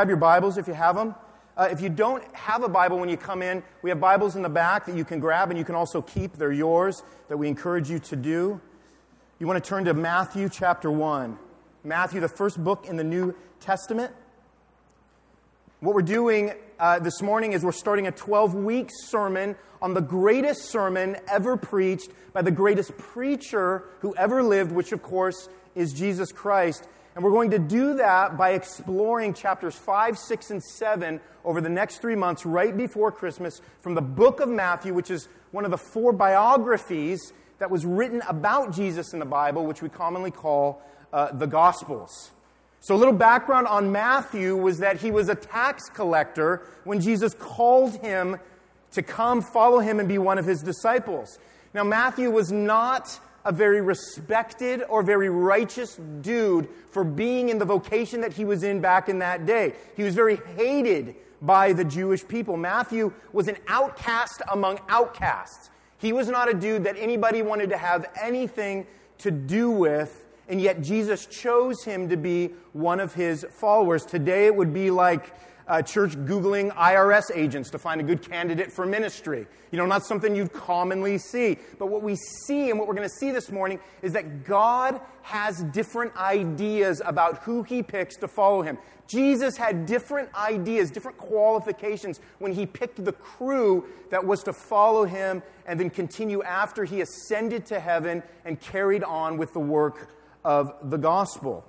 Grab your Bibles if you have them. Uh, if you don't have a Bible when you come in, we have Bibles in the back that you can grab and you can also keep. They're yours, that we encourage you to do. You want to turn to Matthew chapter 1. Matthew, the first book in the New Testament. What we're doing uh, this morning is we're starting a 12 week sermon on the greatest sermon ever preached by the greatest preacher who ever lived, which of course is Jesus Christ. And we're going to do that by exploring chapters 5, 6, and 7 over the next three months, right before Christmas, from the book of Matthew, which is one of the four biographies that was written about Jesus in the Bible, which we commonly call uh, the Gospels. So, a little background on Matthew was that he was a tax collector when Jesus called him to come follow him and be one of his disciples. Now, Matthew was not a very respected or very righteous dude for being in the vocation that he was in back in that day. He was very hated by the Jewish people. Matthew was an outcast among outcasts. He was not a dude that anybody wanted to have anything to do with, and yet Jesus chose him to be one of his followers. Today it would be like uh, church Googling IRS agents to find a good candidate for ministry. You know, not something you'd commonly see. But what we see and what we're going to see this morning is that God has different ideas about who he picks to follow him. Jesus had different ideas, different qualifications when he picked the crew that was to follow him and then continue after he ascended to heaven and carried on with the work of the gospel.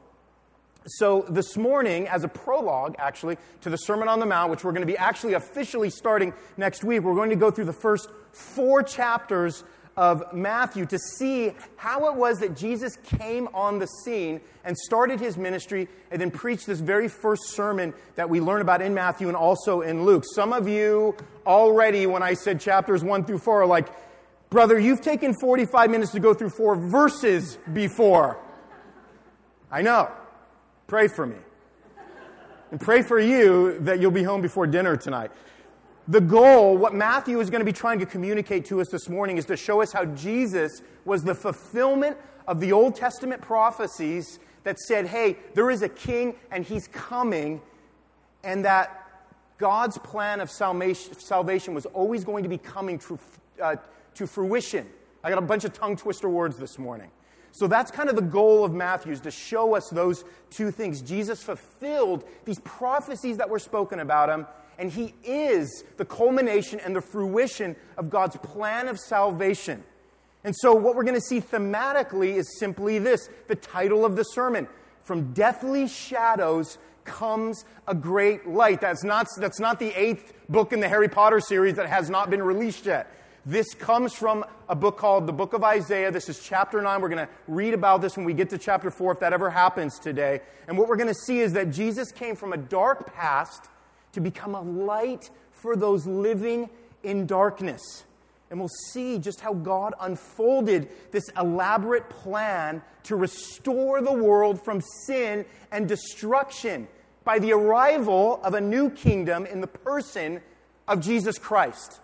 So, this morning, as a prologue, actually, to the Sermon on the Mount, which we're going to be actually officially starting next week, we're going to go through the first four chapters of Matthew to see how it was that Jesus came on the scene and started his ministry and then preached this very first sermon that we learn about in Matthew and also in Luke. Some of you already, when I said chapters 1 through 4, are like, Brother, you've taken 45 minutes to go through four verses before. I know. Pray for me. And pray for you that you'll be home before dinner tonight. The goal, what Matthew is going to be trying to communicate to us this morning, is to show us how Jesus was the fulfillment of the Old Testament prophecies that said, hey, there is a king and he's coming, and that God's plan of salvation was always going to be coming to, uh, to fruition. I got a bunch of tongue twister words this morning. So that's kind of the goal of Matthew's to show us those two things. Jesus fulfilled these prophecies that were spoken about him, and he is the culmination and the fruition of God's plan of salvation. And so, what we're going to see thematically is simply this the title of the sermon From Deathly Shadows Comes a Great Light. That's not, that's not the eighth book in the Harry Potter series that has not been released yet. This comes from a book called the Book of Isaiah. This is chapter 9. We're going to read about this when we get to chapter 4, if that ever happens today. And what we're going to see is that Jesus came from a dark past to become a light for those living in darkness. And we'll see just how God unfolded this elaborate plan to restore the world from sin and destruction by the arrival of a new kingdom in the person of Jesus Christ.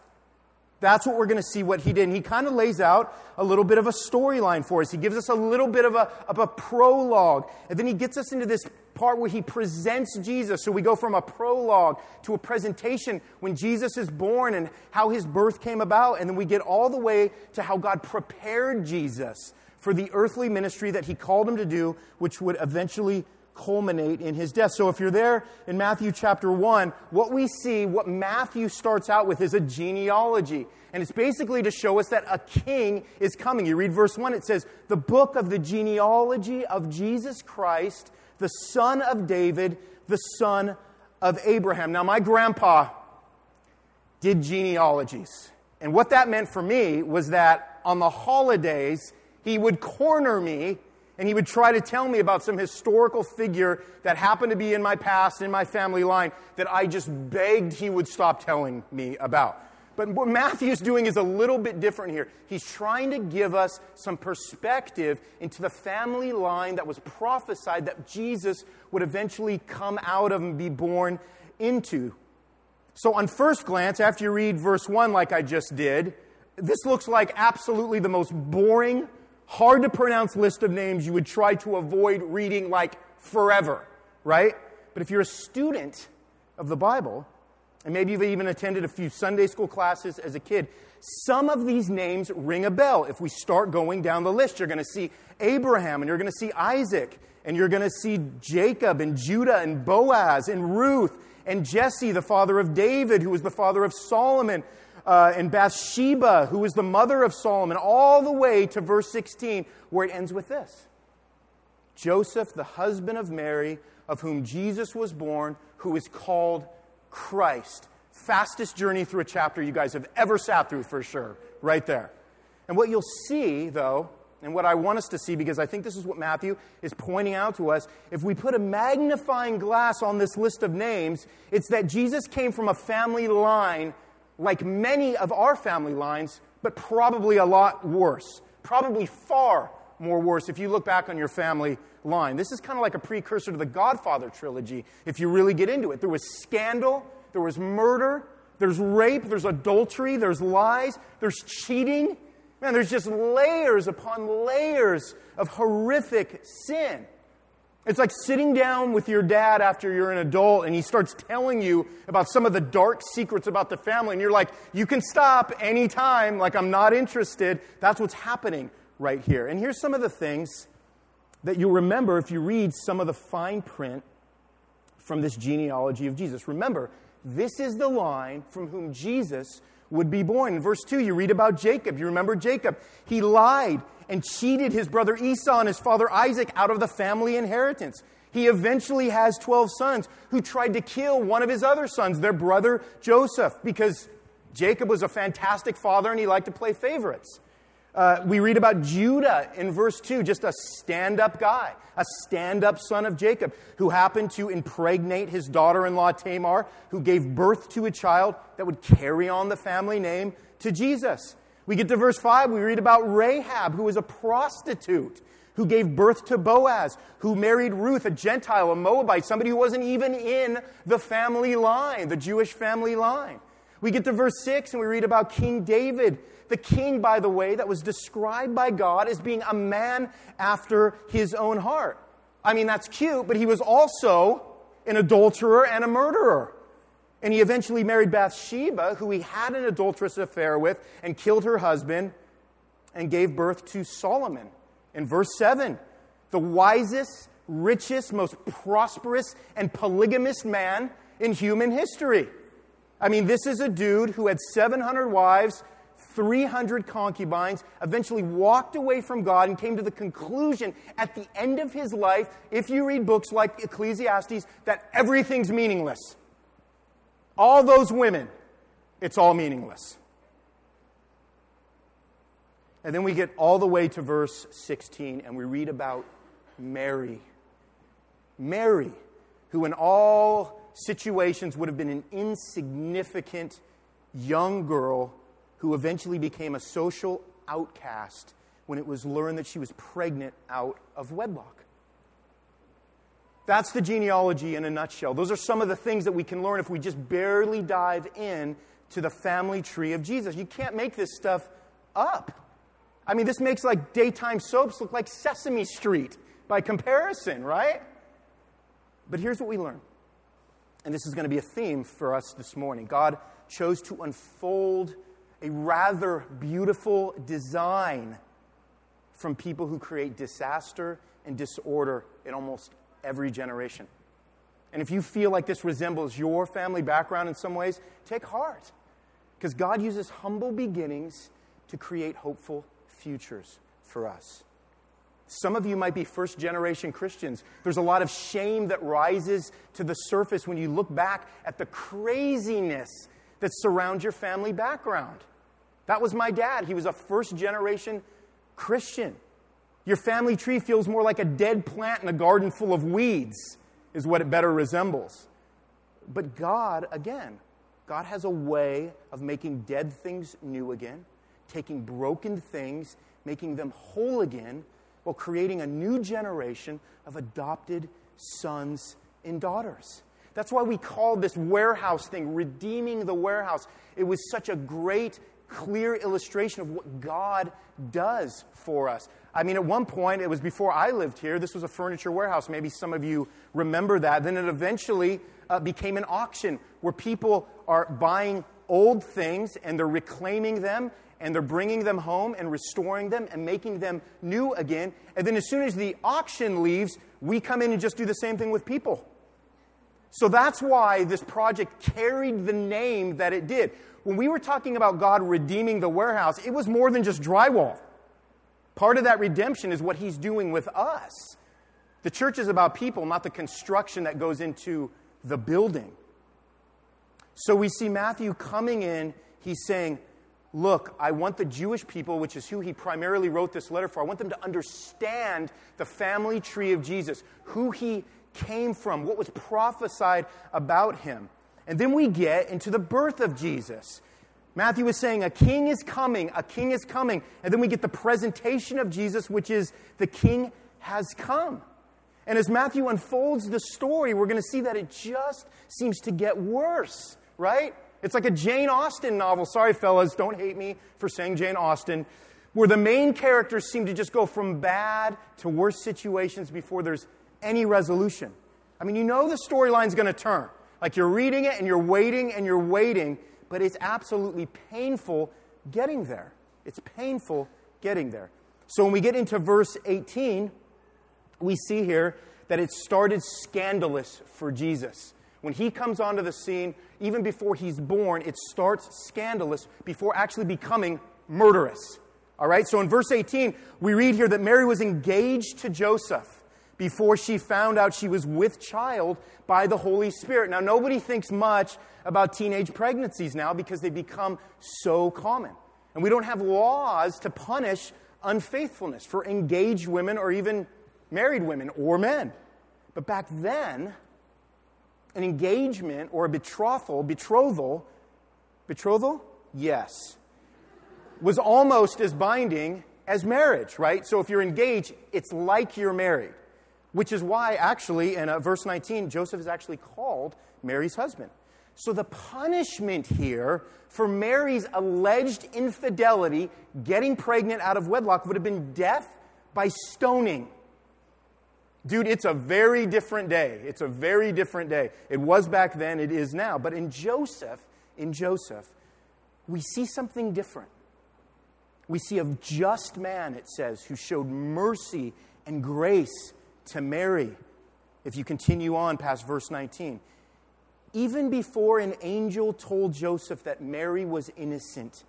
That's what we're going to see what he did. And he kind of lays out a little bit of a storyline for us. He gives us a little bit of a, of a prologue. And then he gets us into this part where he presents Jesus. So we go from a prologue to a presentation when Jesus is born and how his birth came about. And then we get all the way to how God prepared Jesus for the earthly ministry that he called him to do, which would eventually culminate in his death. So if you're there in Matthew chapter 1, what we see, what Matthew starts out with is a genealogy. And it's basically to show us that a king is coming. You read verse 1, it says, The book of the genealogy of Jesus Christ, the son of David, the son of Abraham. Now, my grandpa did genealogies. And what that meant for me was that on the holidays, he would corner me and he would try to tell me about some historical figure that happened to be in my past, in my family line, that I just begged he would stop telling me about. But what Matthew's doing is a little bit different here. He's trying to give us some perspective into the family line that was prophesied that Jesus would eventually come out of and be born into. So, on first glance, after you read verse 1, like I just did, this looks like absolutely the most boring hard to pronounce list of names you would try to avoid reading like forever, right? But if you're a student of the Bible, and maybe you've even attended a few Sunday school classes as a kid, some of these names ring a bell. If we start going down the list, you're going to see Abraham, and you're going to see Isaac, and you're going to see Jacob, and Judah, and Boaz, and Ruth, and Jesse, the father of David, who was the father of Solomon, uh, and Bathsheba, who was the mother of Solomon, all the way to verse 16, where it ends with this Joseph, the husband of Mary, of whom Jesus was born, who is called Christ. Fastest journey through a chapter you guys have ever sat through, for sure, right there. And what you'll see, though, and what I want us to see, because I think this is what Matthew is pointing out to us, if we put a magnifying glass on this list of names, it's that Jesus came from a family line like many of our family lines, but probably a lot worse. Probably far more worse if you look back on your family line. This is kind of like a precursor to the Godfather trilogy if you really get into it. There was scandal, there was murder, there's rape, there's adultery, there's lies, there's cheating. Man, there's just layers upon layers of horrific sin. It's like sitting down with your dad after you're an adult and he starts telling you about some of the dark secrets about the family, and you're like, you can stop anytime, like, I'm not interested. That's what's happening right here. And here's some of the things that you'll remember if you read some of the fine print from this genealogy of Jesus. Remember, this is the line from whom Jesus would be born. In verse 2, you read about Jacob. You remember Jacob. He lied and cheated his brother Esau and his father Isaac out of the family inheritance. He eventually has 12 sons who tried to kill one of his other sons, their brother Joseph, because Jacob was a fantastic father and he liked to play favorites. Uh, we read about Judah in verse 2, just a stand up guy, a stand up son of Jacob, who happened to impregnate his daughter in law Tamar, who gave birth to a child that would carry on the family name to Jesus. We get to verse 5, we read about Rahab, who was a prostitute, who gave birth to Boaz, who married Ruth, a Gentile, a Moabite, somebody who wasn't even in the family line, the Jewish family line. We get to verse 6 and we read about King David, the king, by the way, that was described by God as being a man after his own heart. I mean, that's cute, but he was also an adulterer and a murderer. And he eventually married Bathsheba, who he had an adulterous affair with, and killed her husband and gave birth to Solomon. In verse 7, the wisest, richest, most prosperous, and polygamous man in human history. I mean, this is a dude who had 700 wives, 300 concubines, eventually walked away from God and came to the conclusion at the end of his life, if you read books like Ecclesiastes, that everything's meaningless. All those women, it's all meaningless. And then we get all the way to verse 16 and we read about Mary. Mary, who in all situations would have been an insignificant young girl who eventually became a social outcast when it was learned that she was pregnant out of wedlock. That's the genealogy in a nutshell. Those are some of the things that we can learn if we just barely dive in to the family tree of Jesus. You can't make this stuff up. I mean, this makes like daytime soaps look like Sesame Street by comparison, right? But here's what we learn. And this is going to be a theme for us this morning. God chose to unfold a rather beautiful design from people who create disaster and disorder in almost every generation. And if you feel like this resembles your family background in some ways, take heart. Because God uses humble beginnings to create hopeful futures for us. Some of you might be first generation Christians. There's a lot of shame that rises to the surface when you look back at the craziness that surrounds your family background. That was my dad. He was a first generation Christian. Your family tree feels more like a dead plant in a garden full of weeds, is what it better resembles. But God, again, God has a way of making dead things new again, taking broken things, making them whole again, while creating a new generation of adopted sons and daughters. That's why we called this warehouse thing redeeming the warehouse. It was such a great clear illustration of what God does for us. I mean, at one point, it was before I lived here, this was a furniture warehouse. Maybe some of you remember that. Then it eventually uh, became an auction where people are buying old things and they're reclaiming them and they're bringing them home and restoring them and making them new again. And then as soon as the auction leaves, we come in and just do the same thing with people. So that's why this project carried the name that it did. When we were talking about God redeeming the warehouse, it was more than just drywall. Part of that redemption is what He's doing with us. The church is about people, not the construction that goes into the building. So we see Matthew coming in, he's saying, Look, I want the Jewish people, which is who he primarily wrote this letter for, I want them to understand the family tree of Jesus, who he came from, what was prophesied about him. And then we get into the birth of Jesus. Matthew is saying, A king is coming, a king is coming. And then we get the presentation of Jesus, which is, The king has come. And as Matthew unfolds the story, we're going to see that it just seems to get worse, right? It's like a Jane Austen novel. Sorry, fellas, don't hate me for saying Jane Austen, where the main characters seem to just go from bad to worse situations before there's any resolution. I mean, you know the storyline's going to turn. Like you're reading it and you're waiting and you're waiting, but it's absolutely painful getting there. It's painful getting there. So when we get into verse 18, we see here that it started scandalous for Jesus. When he comes onto the scene, even before he's born, it starts scandalous before actually becoming murderous. All right, so in verse 18, we read here that Mary was engaged to Joseph before she found out she was with child by the Holy Spirit. Now, nobody thinks much about teenage pregnancies now because they become so common. And we don't have laws to punish unfaithfulness for engaged women or even married women or men. But back then, an engagement or a betrothal, betrothal, betrothal? Yes. Was almost as binding as marriage, right? So if you're engaged, it's like you're married, which is why, actually, in uh, verse 19, Joseph is actually called Mary's husband. So the punishment here for Mary's alleged infidelity, getting pregnant out of wedlock, would have been death by stoning. Dude, it's a very different day. It's a very different day. It was back then, it is now. But in Joseph, in Joseph, we see something different. We see a just man, it says, who showed mercy and grace to Mary. If you continue on past verse 19, even before an angel told Joseph that Mary was innocent,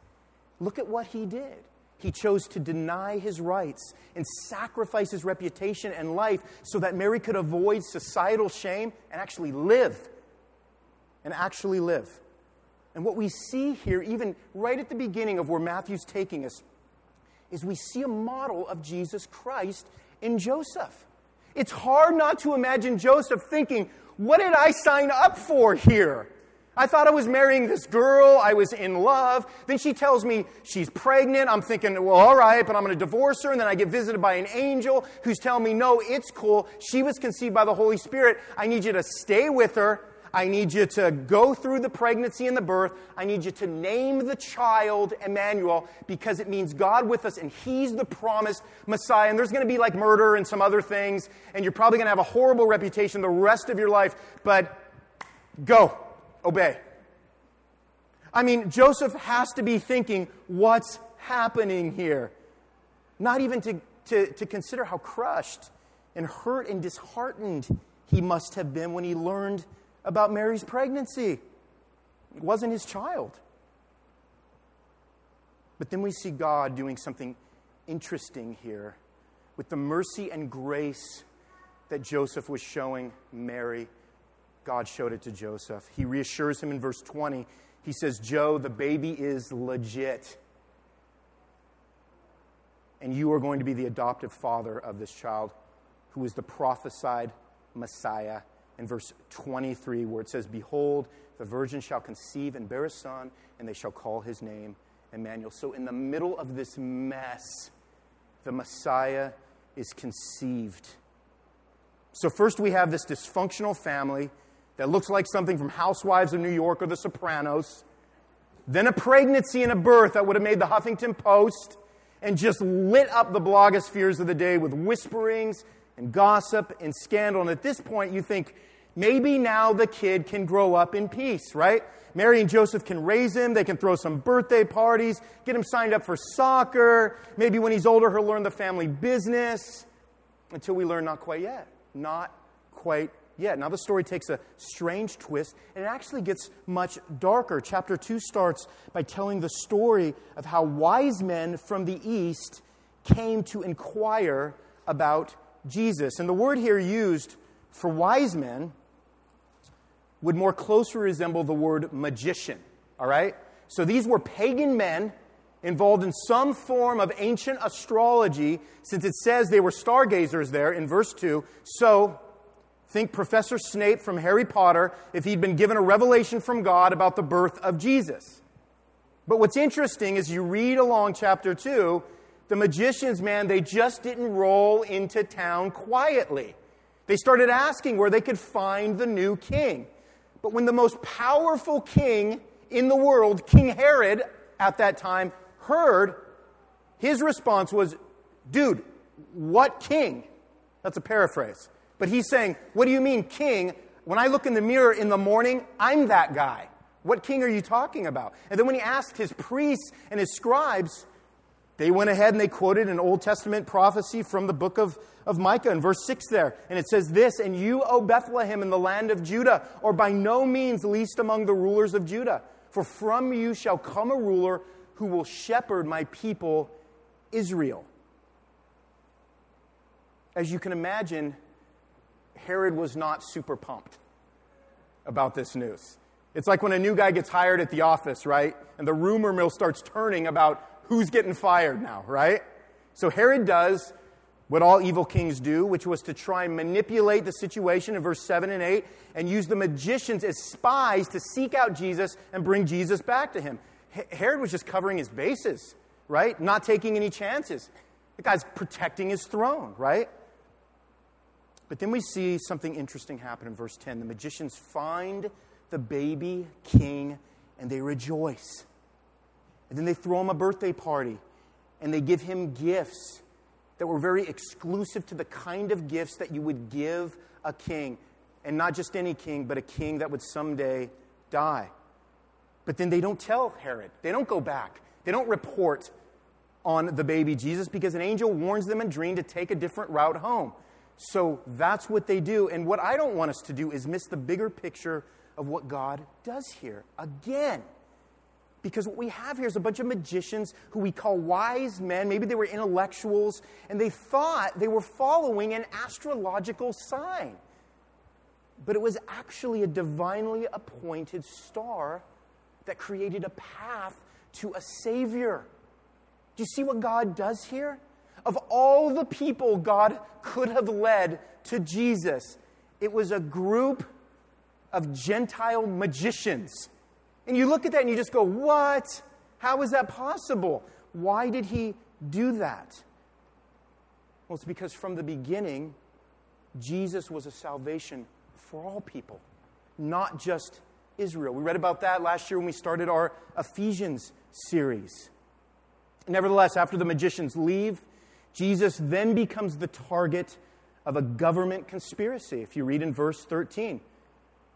look at what he did. He chose to deny his rights and sacrifice his reputation and life so that Mary could avoid societal shame and actually live. And actually live. And what we see here, even right at the beginning of where Matthew's taking us, is we see a model of Jesus Christ in Joseph. It's hard not to imagine Joseph thinking, What did I sign up for here? I thought I was marrying this girl. I was in love. Then she tells me she's pregnant. I'm thinking, well, all right, but I'm going to divorce her. And then I get visited by an angel who's telling me, no, it's cool. She was conceived by the Holy Spirit. I need you to stay with her. I need you to go through the pregnancy and the birth. I need you to name the child Emmanuel because it means God with us and He's the promised Messiah. And there's going to be like murder and some other things, and you're probably going to have a horrible reputation the rest of your life, but go obey. I mean, Joseph has to be thinking, what's happening here? Not even to, to, to consider how crushed and hurt and disheartened he must have been when he learned about Mary's pregnancy. It wasn't his child. But then we see God doing something interesting here with the mercy and grace that Joseph was showing Mary God showed it to Joseph. He reassures him in verse 20. He says, Joe, the baby is legit. And you are going to be the adoptive father of this child, who is the prophesied Messiah. In verse 23, where it says, Behold, the virgin shall conceive and bear a son, and they shall call his name Emmanuel. So, in the middle of this mess, the Messiah is conceived. So, first we have this dysfunctional family that looks like something from Housewives of New York or The Sopranos, then a pregnancy and a birth that would have made the Huffington Post and just lit up the blogospheres of the day with whisperings and gossip and scandal. And at this point, you think, Maybe now the kid can grow up in peace, right? Mary and Joseph can raise him. They can throw some birthday parties, get him signed up for soccer. Maybe when he's older, he'll learn the family business. Until we learn, not quite yet. Not quite yet. Now, the story takes a strange twist, and it actually gets much darker. Chapter 2 starts by telling the story of how wise men from the east came to inquire about Jesus. And the word here used for wise men would more closely resemble the word magician, all right? So these were pagan men involved in some form of ancient astrology, since it says they were stargazers there in verse 2. So think Professor Snape from Harry Potter if he'd been given a revelation from God about the birth of Jesus. But what's interesting is you read along chapter 2, the magicians, man, they just didn't roll into town quietly. They started asking where they could find the new king. But when the most powerful king in the world, King Herod, at that time, heard, his response was, Dude, what king? That's a paraphrase. But he's saying, What do you mean, king? When I look in the mirror in the morning, I'm that guy. What king are you talking about? And then when he asked his priests and his scribes, they went ahead and they quoted an Old Testament prophecy from the book of, of Micah in verse 6 there. And it says this And you, O Bethlehem, in the land of Judah, are by no means least among the rulers of Judah. For from you shall come a ruler who will shepherd my people, Israel. As you can imagine, Herod was not super pumped about this news. It's like when a new guy gets hired at the office, right? And the rumor mill starts turning about who's getting fired now, right? So Herod does what all evil kings do, which was to try and manipulate the situation in verse 7 and 8 and use the magicians as spies to seek out Jesus and bring Jesus back to him. Herod was just covering his bases, right? Not taking any chances. The guy's protecting his throne, right? But then we see something interesting happen in verse 10. The magicians find the baby king and they rejoice. And then they throw him a birthday party and they give him gifts that were very exclusive to the kind of gifts that you would give a king. And not just any king, but a king that would someday die. But then they don't tell Herod. They don't go back. They don't report on the baby Jesus because an angel warns them in dream to take a different route home. So that's what they do. And what I don't want us to do is miss the bigger picture of what God does here. Again, because what we have here is a bunch of magicians who we call wise men. Maybe they were intellectuals, and they thought they were following an astrological sign. But it was actually a divinely appointed star that created a path to a Savior. Do you see what God does here? Of all the people God could have led to Jesus, it was a group of Gentile magicians and you look at that and you just go, What? How is that possible? Why did he do that? Well, it's because from the beginning, Jesus was a salvation for all people, not just Israel. We read about that last year when we started our Ephesians series. Nevertheless, after the magicians leave, Jesus then becomes the target of a government conspiracy, if you read in verse 13.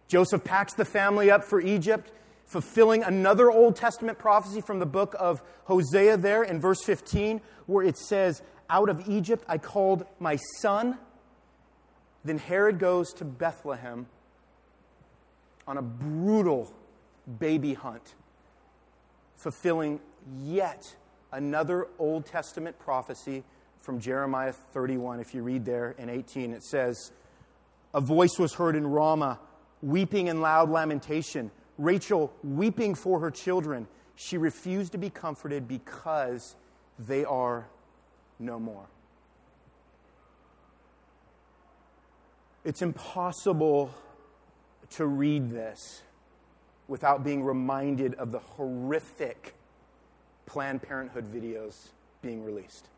Joseph packs the family up for Egypt fulfilling another Old Testament prophecy from the book of Hosea, there in verse 15, where it says, Out of Egypt I called my son. Then Herod goes to Bethlehem on a brutal baby hunt, fulfilling yet another Old Testament prophecy from Jeremiah 31. If you read there in 18, it says, A voice was heard in Ramah, weeping and loud lamentation Rachel weeping for her children, she refused to be comforted because they are no more. It's impossible to read this without being reminded of the horrific Planned Parenthood videos being released,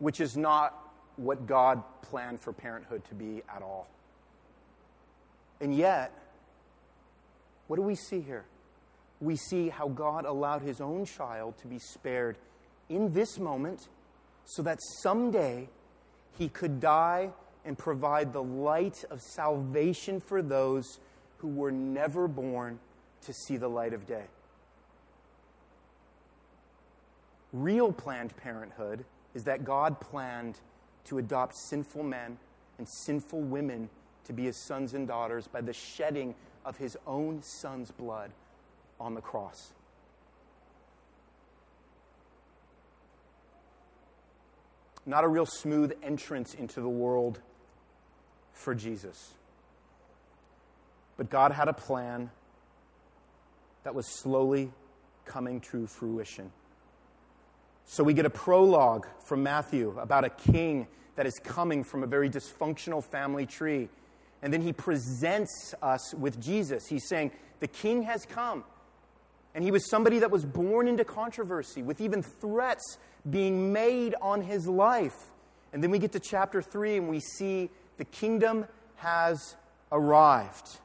which is not what God planned for parenthood to be at all. And yet, what do we see here? We see how God allowed his own child to be spared in this moment so that someday he could die and provide the light of salvation for those who were never born to see the light of day. Real Planned Parenthood is that God planned to adopt sinful men and sinful women to be his sons and daughters by the shedding of his own son's blood on the cross. Not a real smooth entrance into the world for Jesus. But God had a plan that was slowly coming to fruition. So we get a prologue from Matthew about a king that is coming from a very dysfunctional family tree. And then he presents us with Jesus. He's saying, The king has come. And he was somebody that was born into controversy, with even threats being made on his life. And then we get to chapter 3 and we see the kingdom has arrived.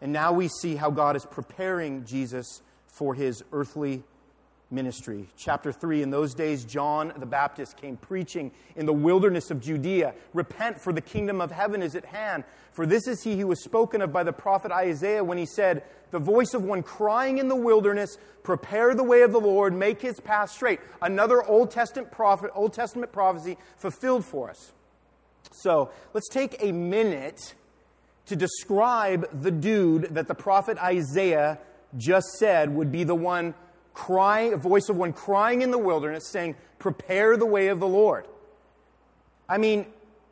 And now we see how God is preparing Jesus for his earthly ministry. Chapter 3 In those days, John the Baptist came preaching in the wilderness of Judea Repent, for the kingdom of heaven is at hand. For this is he who was spoken of by the prophet Isaiah when he said, The voice of one crying in the wilderness, Prepare the way of the Lord, make his path straight. Another Old Testament, prophet, Old Testament prophecy fulfilled for us. So let's take a minute to describe the dude that the prophet Isaiah just said would be the one crying, a voice of one crying in the wilderness, saying, Prepare the way of the Lord. I mean,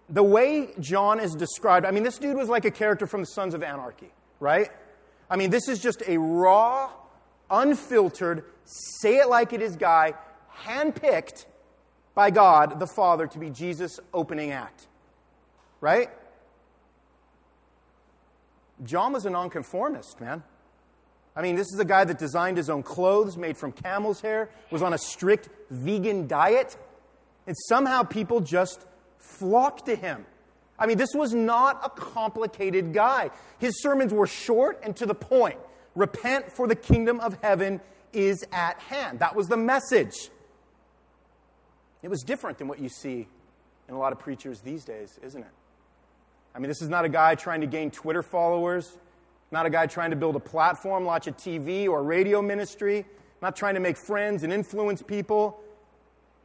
the way John is described, I mean, this dude was like a character from the Sons of Anarchy, right? I mean, this is just a raw, unfiltered, say it like it is guy, handpicked by God the Father to be Jesus' opening act, right? John was a nonconformist, man. I mean, this is a guy that designed his own clothes made from camel's hair, was on a strict vegan diet, and somehow people just flocked to him. I mean, this was not a complicated guy. His sermons were short and to the point. Repent, for the kingdom of heaven is at hand. That was the message. It was different than what you see in a lot of preachers these days, isn't it? I mean, this is not a guy trying to gain Twitter followers. Not a guy trying to build a platform, launch a TV or radio ministry, not trying to make friends and influence people.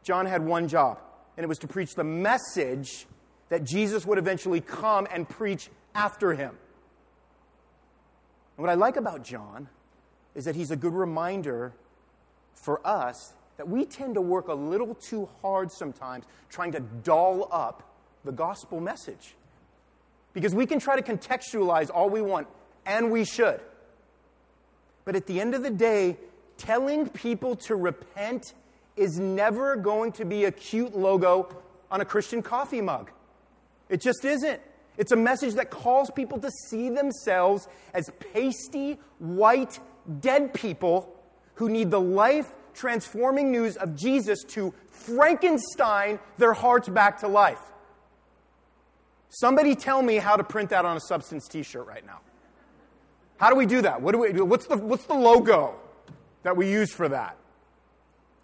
John had one job, and it was to preach the message that Jesus would eventually come and preach after him. And what I like about John is that he's a good reminder for us that we tend to work a little too hard sometimes trying to doll up the gospel message. Because we can try to contextualize all we want and we should. But at the end of the day, telling people to repent is never going to be a cute logo on a Christian coffee mug. It just isn't. It's a message that calls people to see themselves as pasty, white, dead people who need the life transforming news of Jesus to Frankenstein their hearts back to life. Somebody tell me how to print that on a substance t shirt right now. How do we do that? What do we do? What's the, what's the logo that we use for that?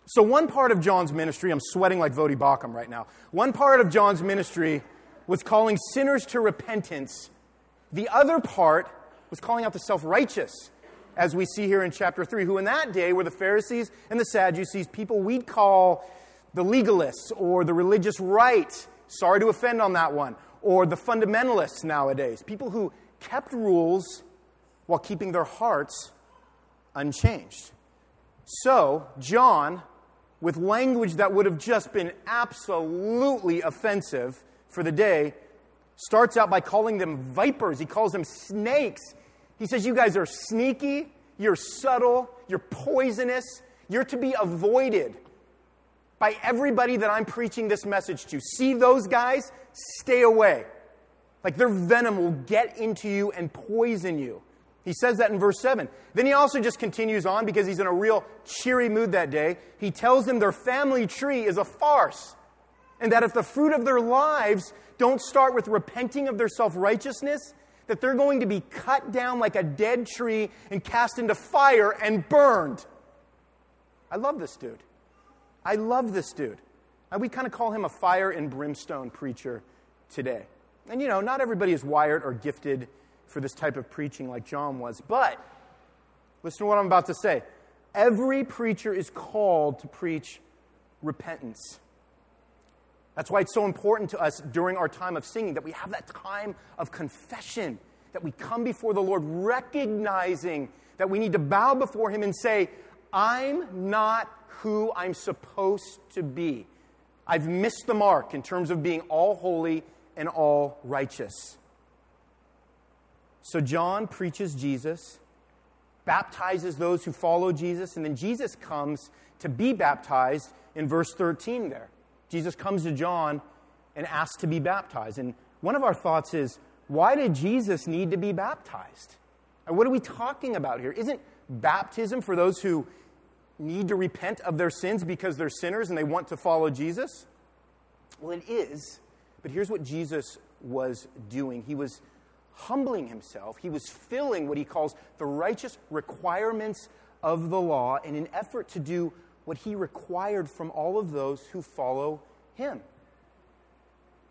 So, one part of John's ministry, I'm sweating like Voddie Baucham right now. One part of John's ministry was calling sinners to repentance. The other part was calling out the self righteous, as we see here in chapter 3, who in that day were the Pharisees and the Sadducees, people we'd call the legalists or the religious right. Sorry to offend on that one. Or the fundamentalists nowadays, people who kept rules while keeping their hearts unchanged. So, John, with language that would have just been absolutely offensive for the day, starts out by calling them vipers. He calls them snakes. He says, You guys are sneaky, you're subtle, you're poisonous, you're to be avoided by everybody that I'm preaching this message to. See those guys? Stay away. Like their venom will get into you and poison you. He says that in verse 7. Then he also just continues on because he's in a real cheery mood that day. He tells them their family tree is a farce and that if the fruit of their lives don't start with repenting of their self righteousness, that they're going to be cut down like a dead tree and cast into fire and burned. I love this dude. I love this dude. Uh, we kind of call him a fire and brimstone preacher today. And you know, not everybody is wired or gifted for this type of preaching like John was, but listen to what I'm about to say. Every preacher is called to preach repentance. That's why it's so important to us during our time of singing that we have that time of confession, that we come before the Lord recognizing that we need to bow before Him and say, I'm not who I'm supposed to be. I've missed the mark in terms of being all holy and all righteous. So John preaches Jesus, baptizes those who follow Jesus, and then Jesus comes to be baptized in verse 13 there. Jesus comes to John and asks to be baptized. And one of our thoughts is, why did Jesus need to be baptized? And what are we talking about here? Isn't baptism for those who need to repent of their sins because they're sinners and they want to follow Jesus? Well, it is. But here's what Jesus was doing He was humbling himself, he was filling what he calls the righteous requirements of the law in an effort to do what he required from all of those who follow him.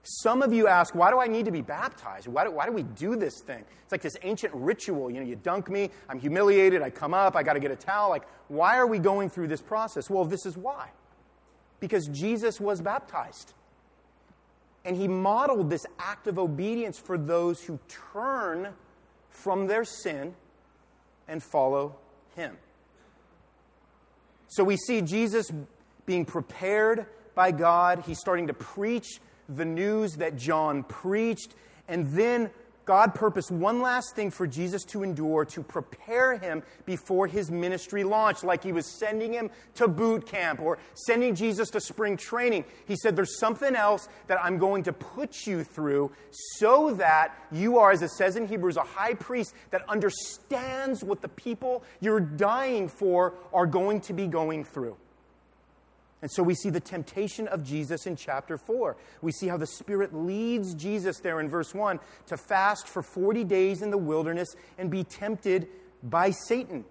Some of you ask, why do I need to be baptized? Why do, why do we do this thing? It's like this ancient ritual. You know, you dunk me, I'm humiliated, I come up, I got to get a towel. Like, why are we going through this process? Well, this is why. Because Jesus was baptized. And he modeled this act of obedience for those who turn from their sin and follow him. So we see Jesus being prepared by God. He's starting to preach the news that John preached. And then God purposed one last thing for Jesus to endure to prepare him before his ministry launched, like he was sending him to boot camp or sending Jesus to spring training. He said, There's something else that I'm going to put you through so that you are, as it says in Hebrews, a high priest that understands what the people you're dying for are going to be going through. And so we see the temptation of Jesus in chapter 4. We see how the Spirit leads Jesus there in verse 1 to fast for 40 days in the wilderness and be tempted by Satan.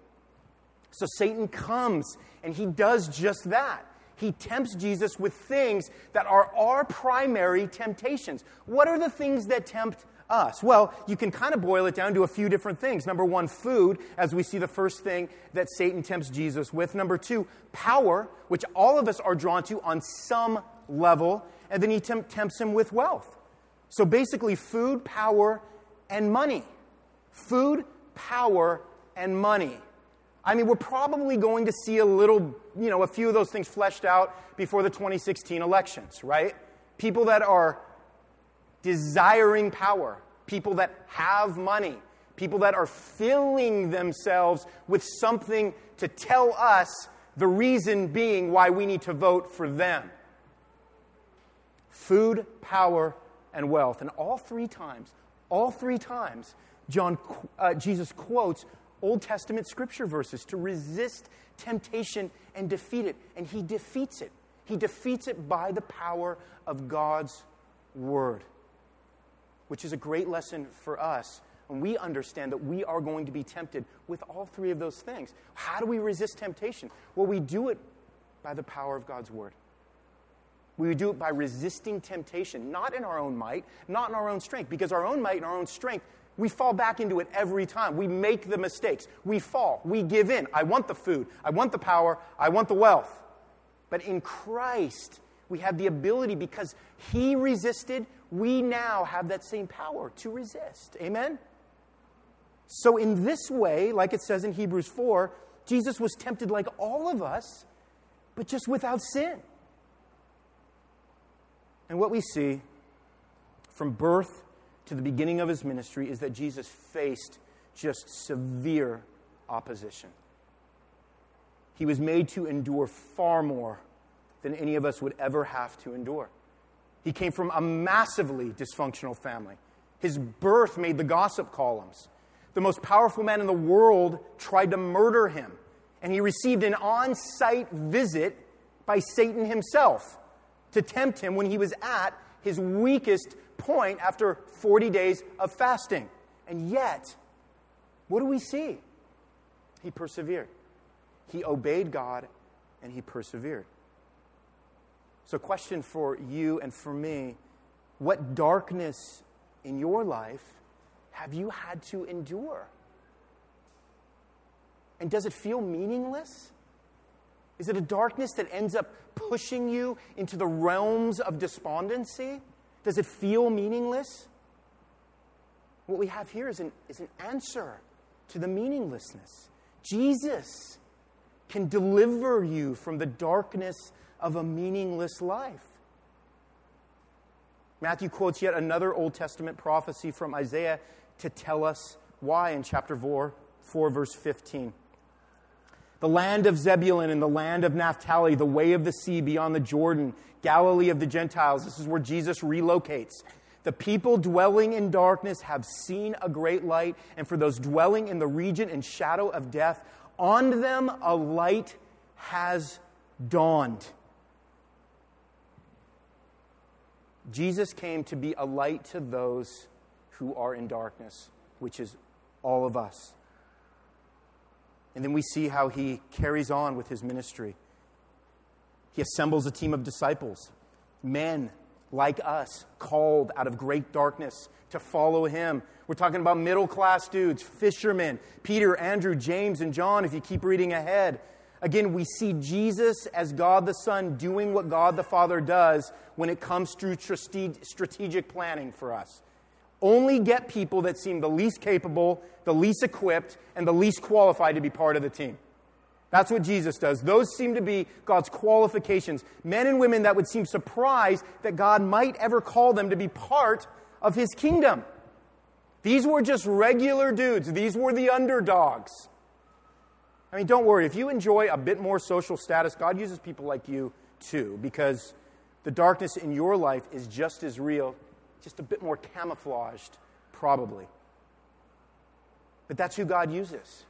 So Satan comes and he does just that. He tempts Jesus with things that are our primary temptations. What are the things that tempt us? Well, you can kind of boil it down to a few different things. Number one, food, as we see the first thing that Satan tempts Jesus with. Number two, power, which all of us are drawn to on some level. And then he temp- tempts him with wealth. So basically, food, power, and money. Food, power, and money. I mean, we're probably going to see a little, you know, a few of those things fleshed out before the 2016 elections, right? People that are desiring power, people that have money, people that are filling themselves with something to tell us the reason being why we need to vote for them. Food, power, and wealth. And all three times, all three times, John, uh, Jesus quotes Old Testament scripture verses to resist temptation and defeat it. And he defeats it. He defeats it by the power of God's word which is a great lesson for us. And we understand that we are going to be tempted with all three of those things. How do we resist temptation? Well, we do it by the power of God's word. We do it by resisting temptation, not in our own might, not in our own strength, because our own might and our own strength, we fall back into it every time. We make the mistakes. We fall. We give in. I want the food. I want the power. I want the wealth. But in Christ, we have the ability because He resisted, we now have that same power to resist. Amen? So, in this way, like it says in Hebrews 4, Jesus was tempted like all of us, but just without sin. And what we see from birth to the beginning of his ministry is that Jesus faced just severe opposition. He was made to endure far more than any of us would ever have to endure. He came from a massively dysfunctional family. His birth made the gossip columns. The most powerful man in the world tried to murder him, and he received an on site visit by Satan himself to tempt him when he was at his weakest point after 40 days of fasting. And yet, what do we see? He persevered. He obeyed God and he persevered. So, question for you and for me What darkness in your life have you had to endure? And does it feel meaningless? Is it a darkness that ends up pushing you into the realms of despondency? Does it feel meaningless? What we have here is an, is an answer to the meaninglessness. Jesus can deliver you from the darkness of a meaningless life. Matthew quotes yet another Old Testament prophecy from Isaiah to tell us why in chapter 4, 4 verse 15. The land of Zebulun and the land of Naphtali, the way of the sea beyond the Jordan, Galilee of the Gentiles. This is where Jesus relocates. The people dwelling in darkness have seen a great light, and for those dwelling in the region and shadow of death, on them a light has dawned. Jesus came to be a light to those who are in darkness, which is all of us. And then we see how he carries on with his ministry. He assembles a team of disciples, men like us, called out of great darkness to follow him. We're talking about middle class dudes, fishermen, Peter, Andrew, James, and John, if you keep reading ahead. Again, we see Jesus as God the Son doing what God the Father does when it comes to strategic planning for us only get people that seem the least capable, the least equipped, and the least qualified to be part of the team. That's what Jesus does. Those seem to be God's qualifications. Men and women that would seem surprised that God might ever call them to be part of his kingdom. These were just regular dudes, these were the underdogs. I mean, don't worry. If you enjoy a bit more social status, God uses people like you too, because the darkness in your life is just as real just a bit more camouflaged, probably. But that's who God uses.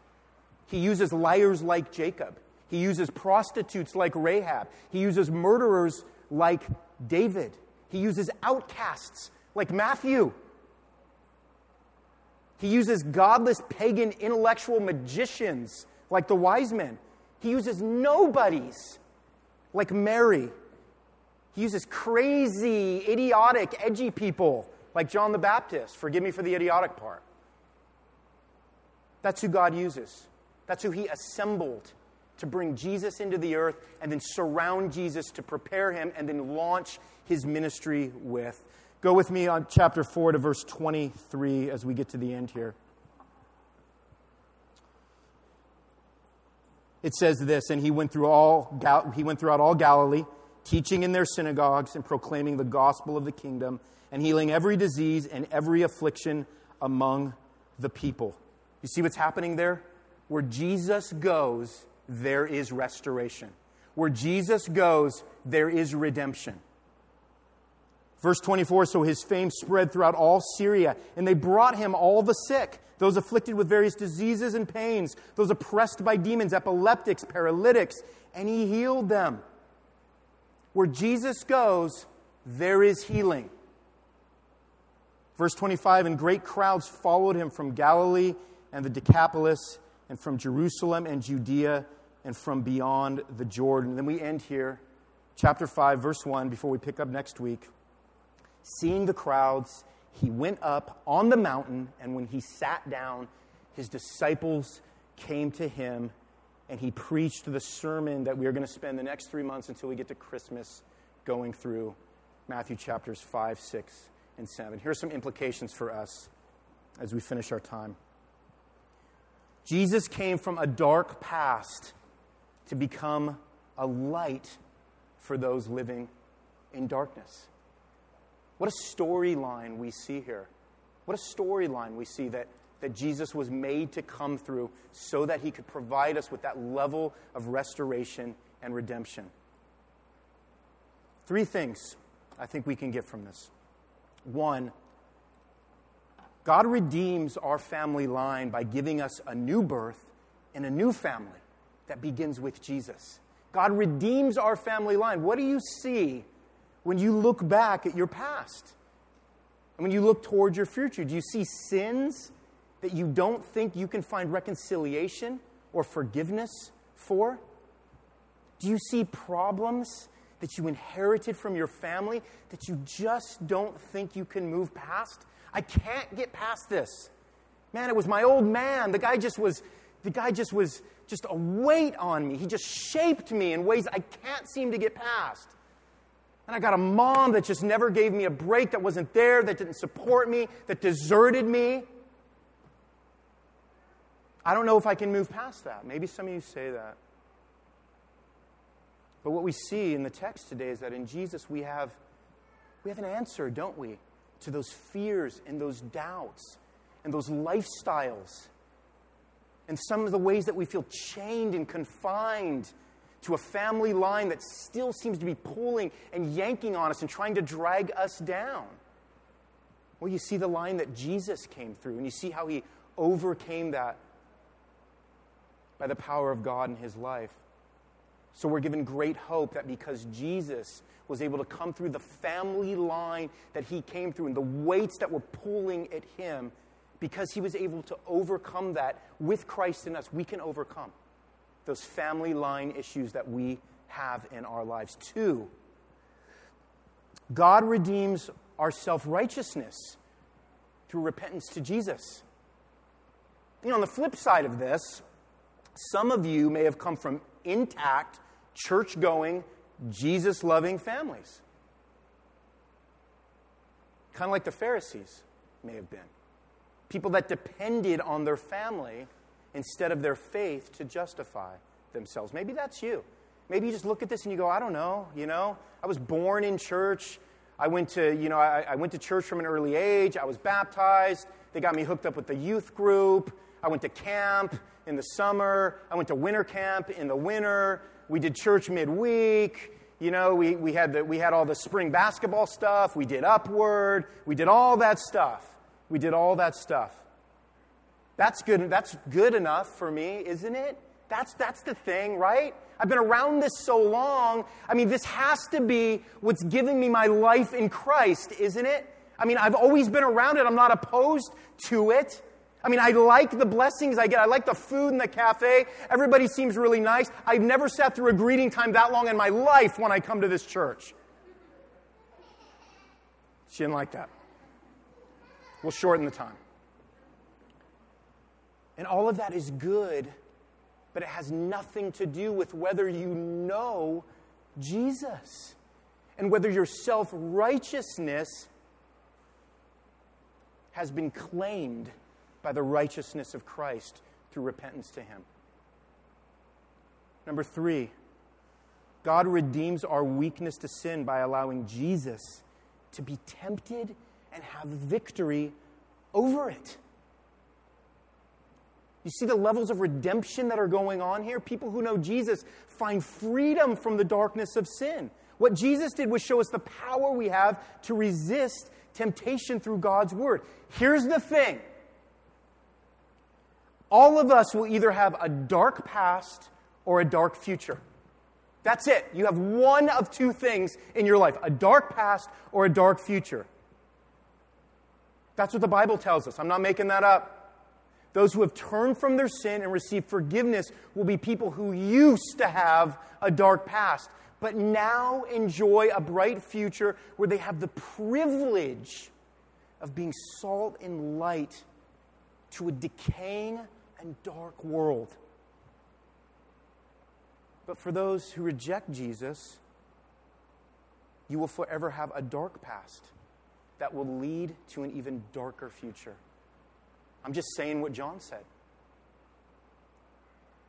He uses liars like Jacob. He uses prostitutes like Rahab. He uses murderers like David. He uses outcasts like Matthew. He uses godless pagan intellectual magicians like the wise men. He uses nobodies like Mary he uses crazy, idiotic, edgy people like John the Baptist. Forgive me for the idiotic part. That's who God uses. That's who He assembled to bring Jesus into the earth and then surround Jesus to prepare Him and then launch His ministry with. Go with me on chapter 4 to verse 23 as we get to the end here. It says this, and he went through all he went throughout all Galilee teaching in their synagogues and proclaiming the gospel of the kingdom and healing every disease and every affliction among the people. You see what's happening there? Where Jesus goes, there is restoration. Where Jesus goes, there is redemption. Verse 24 So his fame spread throughout all Syria, and they brought him all the sick, those afflicted with various diseases and pains, those oppressed by demons, epileptics, paralytics, and he healed them. Where Jesus goes, there is healing. Verse 25 And great crowds followed him from Galilee and the Decapolis, and from Jerusalem and Judea, and from beyond the Jordan. Then we end here, chapter 5, verse 1, before we pick up next week. Seeing the crowds, he went up on the mountain, and when he sat down, his disciples came to him and he preached the sermon that we are going to spend the next three months until we get to Christmas going through Matthew chapters 5, 6, and 7. Here are some implications for us as we finish our time. Jesus came from a dark past to become a light for those living in darkness. What a storyline we see here. What a storyline we see that that Jesus was made to come through so that he could provide us with that level of restoration and redemption. Three things I think we can get from this. One, God redeems our family line by giving us a new birth and a new family that begins with Jesus. God redeems our family line. What do you see when you look back at your past? And when you look towards your future, do you see sins that you don't think you can find reconciliation or forgiveness for? Do you see problems that you inherited from your family that you just don't think you can move past? I can't get past this. Man, it was my old man. The guy just was, the guy just was just a weight on me. He just shaped me in ways I can't seem to get past. And I got a mom that just never gave me a break, that wasn't there, that didn't support me, that deserted me. I don't know if I can move past that. Maybe some of you say that. But what we see in the text today is that in Jesus we have, we have an answer, don't we, to those fears and those doubts and those lifestyles and some of the ways that we feel chained and confined to a family line that still seems to be pulling and yanking on us and trying to drag us down. Well, you see the line that Jesus came through, and you see how he overcame that by the power of God in his life. So we're given great hope that because Jesus was able to come through the family line that he came through and the weights that were pulling at him, because he was able to overcome that with Christ in us, we can overcome those family line issues that we have in our lives. Two, God redeems our self righteousness through repentance to Jesus. You know, on the flip side of this, some of you may have come from intact, church going, Jesus loving families. Kind of like the Pharisees may have been. People that depended on their family instead of their faith to justify themselves. Maybe that's you. Maybe you just look at this and you go, I don't know, you know, I was born in church. I went to, you know, I, I went to church from an early age. I was baptized. They got me hooked up with the youth group. I went to camp in the summer. I went to winter camp in the winter. We did church midweek. You know, we, we, had the, we had all the spring basketball stuff. We did Upward. We did all that stuff. We did all that stuff. That's good, that's good enough for me, isn't it? That's, that's the thing, right? I've been around this so long. I mean, this has to be what's giving me my life in Christ, isn't it? I mean, I've always been around it. I'm not opposed to it. I mean, I like the blessings I get. I like the food in the cafe. Everybody seems really nice. I've never sat through a greeting time that long in my life when I come to this church. She didn't like that. We'll shorten the time. And all of that is good, but it has nothing to do with whether you know Jesus and whether your self righteousness has been claimed by the righteousness of Christ through repentance to Him. Number three, God redeems our weakness to sin by allowing Jesus to be tempted and have victory over it. You see the levels of redemption that are going on here? People who know Jesus find freedom from the darkness of sin. What Jesus did was show us the power we have to resist temptation through God's Word. Here's the thing all of us will either have a dark past or a dark future. That's it. You have one of two things in your life a dark past or a dark future. That's what the Bible tells us. I'm not making that up. Those who have turned from their sin and received forgiveness will be people who used to have a dark past, but now enjoy a bright future where they have the privilege of being salt and light to a decaying and dark world. But for those who reject Jesus, you will forever have a dark past that will lead to an even darker future. I'm just saying what John said.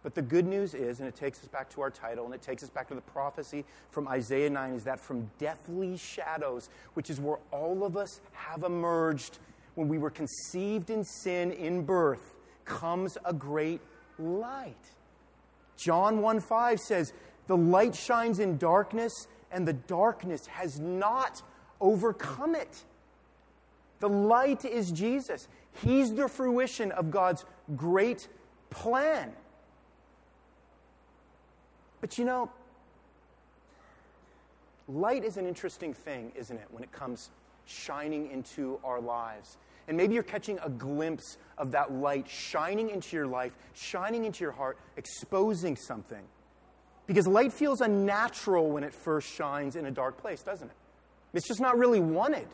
But the good news is, and it takes us back to our title, and it takes us back to the prophecy from Isaiah 9, is that from deathly shadows, which is where all of us have emerged when we were conceived in sin in birth, comes a great light. John 1 5 says, The light shines in darkness, and the darkness has not overcome it. The light is Jesus. He's the fruition of God's great plan. But you know, light is an interesting thing, isn't it, when it comes shining into our lives. And maybe you're catching a glimpse of that light shining into your life, shining into your heart, exposing something. Because light feels unnatural when it first shines in a dark place, doesn't it? It's just not really wanted.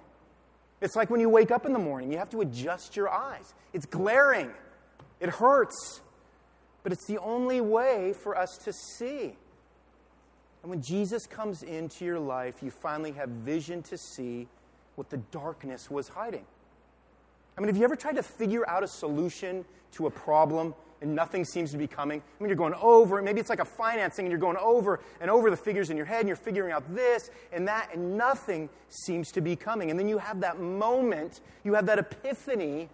It's like when you wake up in the morning, you have to adjust your eyes. It's glaring, it hurts, but it's the only way for us to see. And when Jesus comes into your life, you finally have vision to see what the darkness was hiding. I mean, have you ever tried to figure out a solution to a problem and nothing seems to be coming? I mean, you're going over, maybe it's like a financing and you're going over and over the figures in your head and you're figuring out this and that and nothing seems to be coming. And then you have that moment, you have that epiphany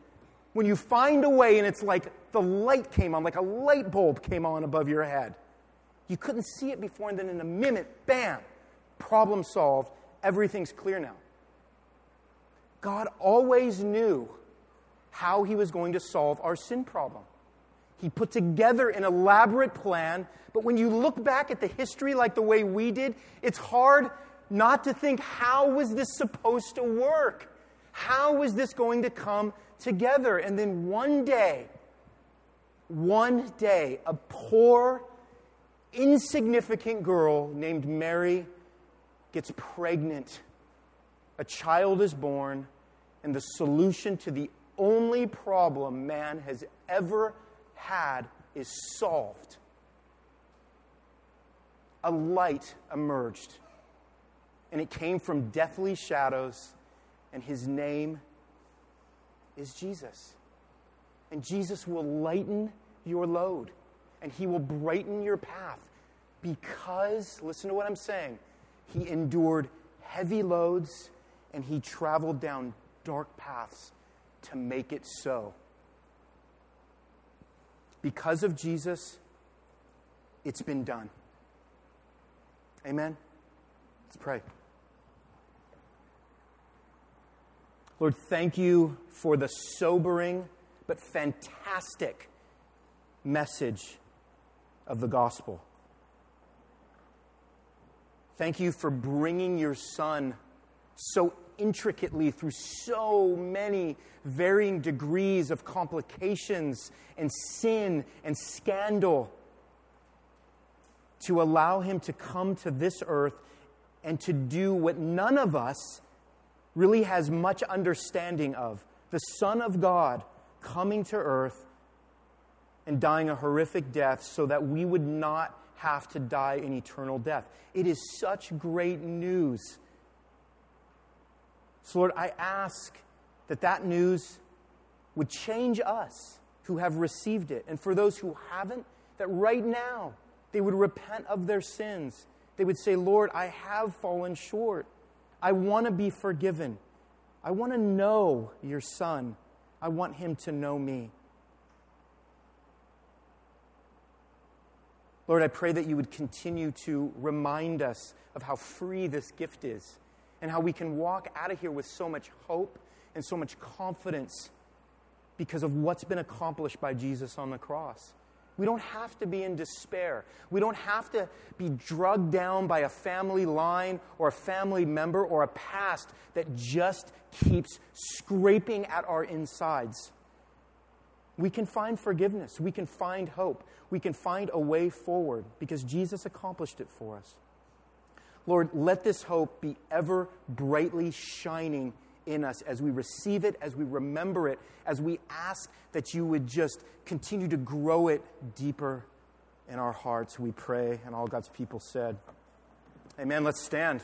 when you find a way and it's like the light came on, like a light bulb came on above your head. You couldn't see it before, and then in a minute, bam, problem solved. Everything's clear now. God always knew how he was going to solve our sin problem. He put together an elaborate plan, but when you look back at the history like the way we did, it's hard not to think how was this supposed to work? How was this going to come together? And then one day, one day, a poor, insignificant girl named Mary gets pregnant. A child is born, and the solution to the only problem man has ever had is solved. A light emerged, and it came from deathly shadows, and his name is Jesus. And Jesus will lighten your load, and he will brighten your path because, listen to what I'm saying, he endured heavy loads and he traveled down dark paths to make it so. Because of Jesus, it's been done. Amen? Let's pray. Lord, thank you for the sobering but fantastic message of the gospel. Thank you for bringing your son so intricately through so many varying degrees of complications and sin and scandal to allow him to come to this earth and to do what none of us really has much understanding of the Son of God coming to earth and dying a horrific death so that we would not have to die an eternal death. It is such great news so, Lord, I ask that that news would change us who have received it. And for those who haven't, that right now they would repent of their sins. They would say, Lord, I have fallen short. I want to be forgiven. I want to know your son. I want him to know me. Lord, I pray that you would continue to remind us of how free this gift is and how we can walk out of here with so much hope and so much confidence because of what's been accomplished by Jesus on the cross. We don't have to be in despair. We don't have to be drugged down by a family line or a family member or a past that just keeps scraping at our insides. We can find forgiveness. We can find hope. We can find a way forward because Jesus accomplished it for us. Lord, let this hope be ever brightly shining in us as we receive it, as we remember it, as we ask that you would just continue to grow it deeper in our hearts. We pray, and all God's people said, Amen. Let's stand.